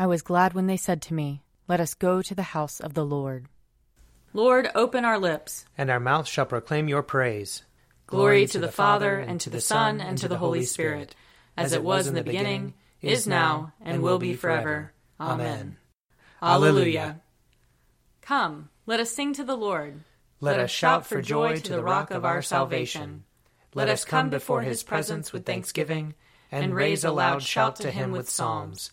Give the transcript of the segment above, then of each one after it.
I was glad when they said to me, Let us go to the house of the Lord. Lord, open our lips, and our mouth shall proclaim your praise. Glory to the Father, and to the Son, and to the Holy Spirit, as it was in the beginning, is now, and will be forever. Amen. Alleluia. Come, let us sing to the Lord. Let us shout for joy to the rock of our salvation. Let us come before his presence with thanksgiving, and raise a loud shout to him with psalms.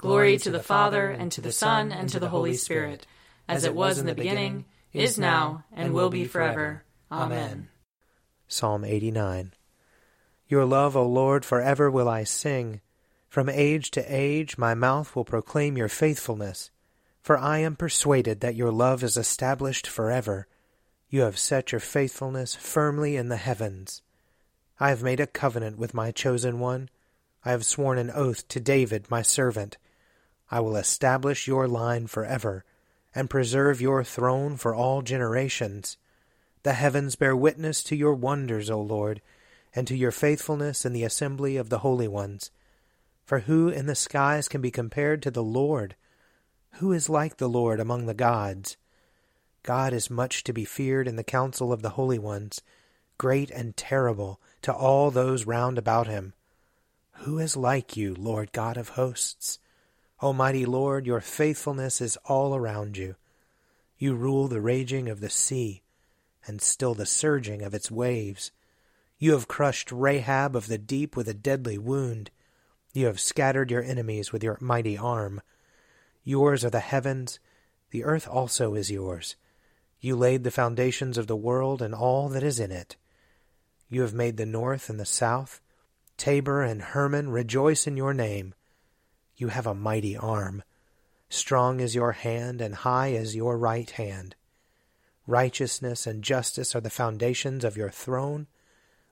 Glory to the Father, and to the Son, and to the Holy Spirit, as it was in the beginning, is now, and will be forever. Amen. Psalm 89 Your love, O Lord, forever will I sing. From age to age my mouth will proclaim your faithfulness. For I am persuaded that your love is established forever. You have set your faithfulness firmly in the heavens. I have made a covenant with my chosen one. I have sworn an oath to David, my servant. I will establish your line forever, and preserve your throne for all generations. The heavens bear witness to your wonders, O Lord, and to your faithfulness in the assembly of the holy ones. For who in the skies can be compared to the Lord? Who is like the Lord among the gods? God is much to be feared in the council of the holy ones, great and terrible to all those round about him. Who is like you, Lord God of hosts? Almighty Lord, your faithfulness is all around you. You rule the raging of the sea, and still the surging of its waves. You have crushed Rahab of the deep with a deadly wound. You have scattered your enemies with your mighty arm. Yours are the heavens, the earth also is yours. You laid the foundations of the world and all that is in it. You have made the north and the south. Tabor and Hermon rejoice in your name. You have a mighty arm. Strong is your hand, and high is your right hand. Righteousness and justice are the foundations of your throne.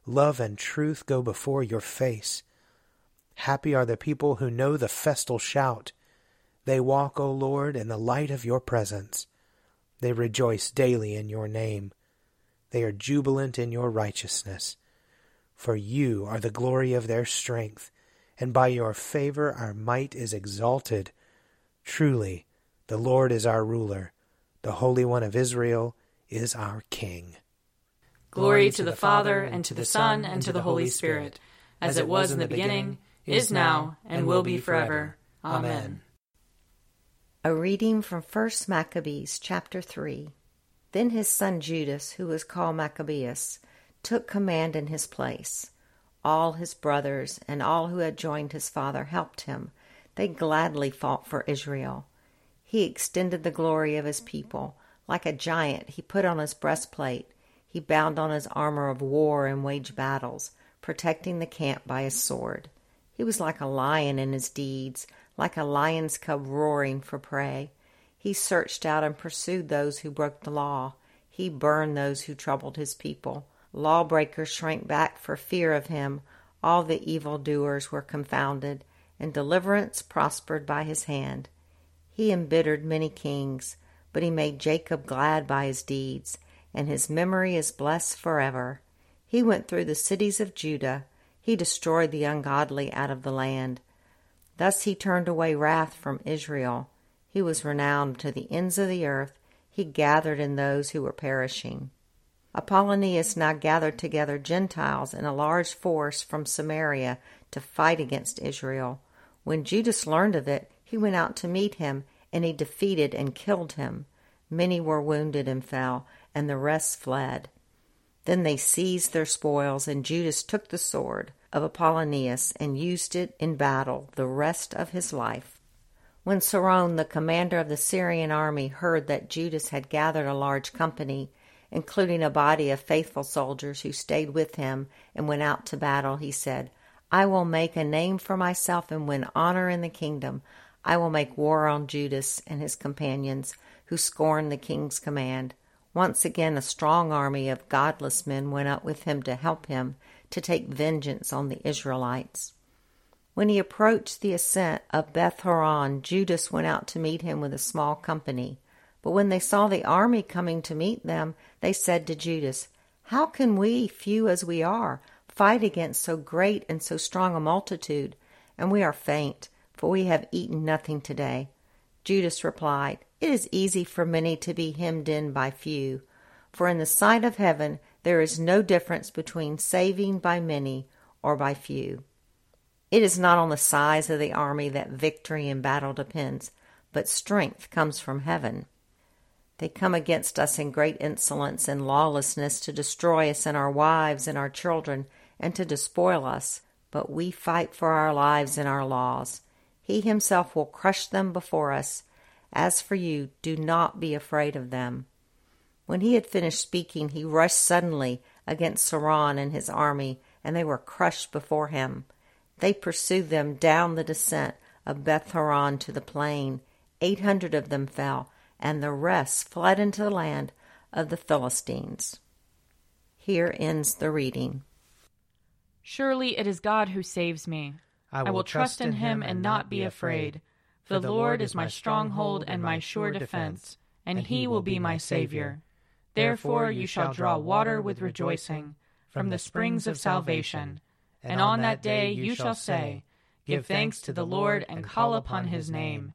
Love and truth go before your face. Happy are the people who know the festal shout. They walk, O Lord, in the light of your presence. They rejoice daily in your name. They are jubilant in your righteousness. For you are the glory of their strength, and by your favor our might is exalted. Truly, the Lord is our ruler, the Holy One of Israel is our King. Glory to the Father, and to the Son, and to the Holy Spirit, as it was in the beginning, is now, and will be forever. Amen. A reading from 1 Maccabees chapter 3. Then his son Judas, who was called Maccabeus, took command in his place. All his brothers and all who had joined his father helped him. They gladly fought for Israel. He extended the glory of his people. Like a giant, he put on his breastplate. He bound on his armor of war and waged battles, protecting the camp by his sword. He was like a lion in his deeds, like a lion's cub roaring for prey. He searched out and pursued those who broke the law. He burned those who troubled his people. Lawbreakers shrank back for fear of him. All the evil doers were confounded, and deliverance prospered by his hand. He embittered many kings, but he made Jacob glad by his deeds, and his memory is blessed forever. He went through the cities of Judah. He destroyed the ungodly out of the land. Thus he turned away wrath from Israel he was renowned to the ends of the earth. He gathered in those who were perishing. Apollonius now gathered together Gentiles in a large force from Samaria to fight against Israel. When Judas learned of it, he went out to meet him, and he defeated and killed him. Many were wounded and fell, and the rest fled. Then they seized their spoils, and Judas took the sword of Apollonius and used it in battle the rest of his life. When Seron, the commander of the Syrian army, heard that Judas had gathered a large company, including a body of faithful soldiers who stayed with him and went out to battle, he said, I will make a name for myself and win honor in the kingdom. I will make war on Judas and his companions who scorn the king's command. Once again, a strong army of godless men went up with him to help him to take vengeance on the Israelites. When he approached the ascent of Beth Horon, Judas went out to meet him with a small company. But when they saw the army coming to meet them, they said to Judas, How can we, few as we are, fight against so great and so strong a multitude? And we are faint, for we have eaten nothing today. Judas replied, It is easy for many to be hemmed in by few. For in the sight of heaven there is no difference between saving by many or by few. It is not on the size of the army that victory in battle depends, but strength comes from heaven. They come against us in great insolence and lawlessness to destroy us and our wives and our children and to despoil us. But we fight for our lives and our laws. He himself will crush them before us. As for you, do not be afraid of them. When he had finished speaking, he rushed suddenly against Seron and his army, and they were crushed before him. They pursued them down the descent of Beth Horon to the plain. Eight hundred of them fell and the rest fled into the land of the Philistines. Here ends the reading. Surely it is God who saves me. I will, I will trust in him and not be afraid. For the Lord is my stronghold and my sure defense, and he will be my Savior. Therefore you shall draw water with rejoicing from the springs of salvation. And on that day you shall say, Give thanks to the Lord and call upon his name.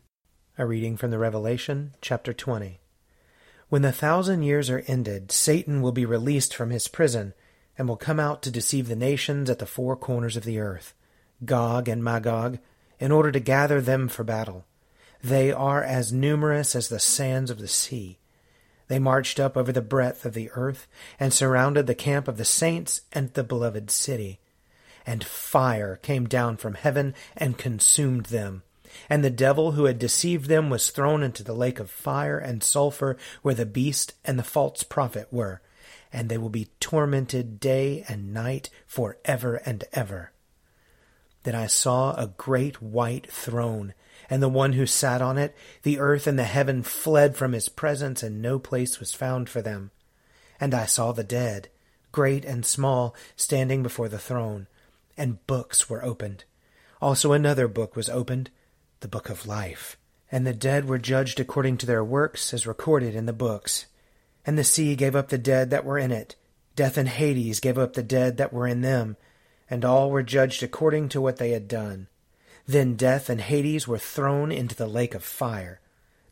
A reading from the Revelation, chapter 20. When the thousand years are ended, Satan will be released from his prison and will come out to deceive the nations at the four corners of the earth, Gog and Magog, in order to gather them for battle. They are as numerous as the sands of the sea. They marched up over the breadth of the earth and surrounded the camp of the saints and the beloved city. And fire came down from heaven and consumed them and the devil who had deceived them was thrown into the lake of fire and sulphur where the beast and the false prophet were, and they will be tormented day and night for ever and ever. Then I saw a great white throne, and the one who sat on it, the earth and the heaven fled from his presence, and no place was found for them. And I saw the dead, great and small, standing before the throne, and books were opened. Also another book was opened the book of life. And the dead were judged according to their works, as recorded in the books. And the sea gave up the dead that were in it. Death and Hades gave up the dead that were in them. And all were judged according to what they had done. Then death and Hades were thrown into the lake of fire.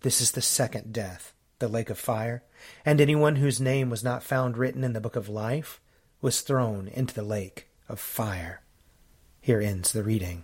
This is the second death, the lake of fire. And anyone whose name was not found written in the book of life was thrown into the lake of fire. Here ends the reading.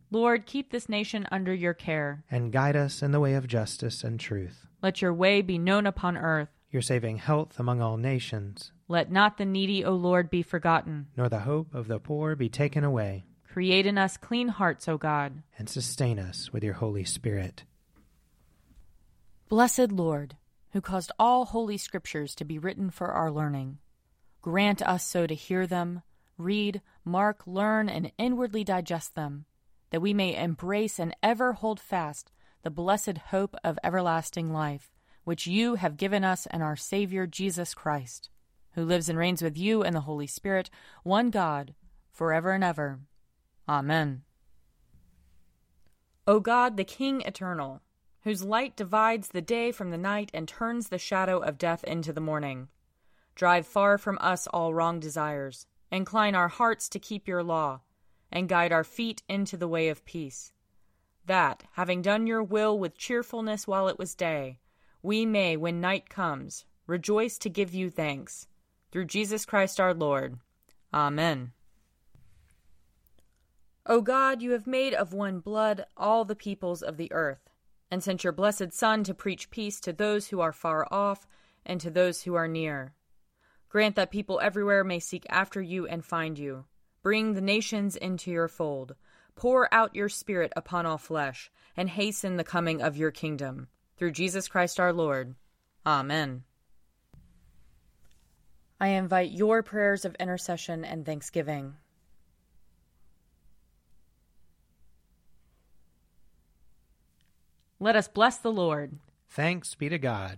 Lord, keep this nation under your care. And guide us in the way of justice and truth. Let your way be known upon earth. Your saving health among all nations. Let not the needy, O Lord, be forgotten. Nor the hope of the poor be taken away. Create in us clean hearts, O God. And sustain us with your Holy Spirit. Blessed Lord, who caused all holy scriptures to be written for our learning, grant us so to hear them, read, mark, learn, and inwardly digest them, that we may embrace and ever hold fast the blessed hope of everlasting life, which you have given us and our Savior Jesus Christ, who lives and reigns with you and the Holy Spirit, one God, forever and ever. Amen. O God, the King eternal, whose light divides the day from the night and turns the shadow of death into the morning. Drive far from us all wrong desires, incline our hearts to keep your law, and guide our feet into the way of peace. That, having done your will with cheerfulness while it was day, we may, when night comes, rejoice to give you thanks. Through Jesus Christ our Lord. Amen. O God, you have made of one blood all the peoples of the earth and sent your blessed Son to preach peace to those who are far off and to those who are near. Grant that people everywhere may seek after you and find you. Bring the nations into your fold. Pour out your Spirit upon all flesh, and hasten the coming of your kingdom. Through Jesus Christ our Lord. Amen. I invite your prayers of intercession and thanksgiving. Let us bless the Lord. Thanks be to God.